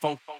funk.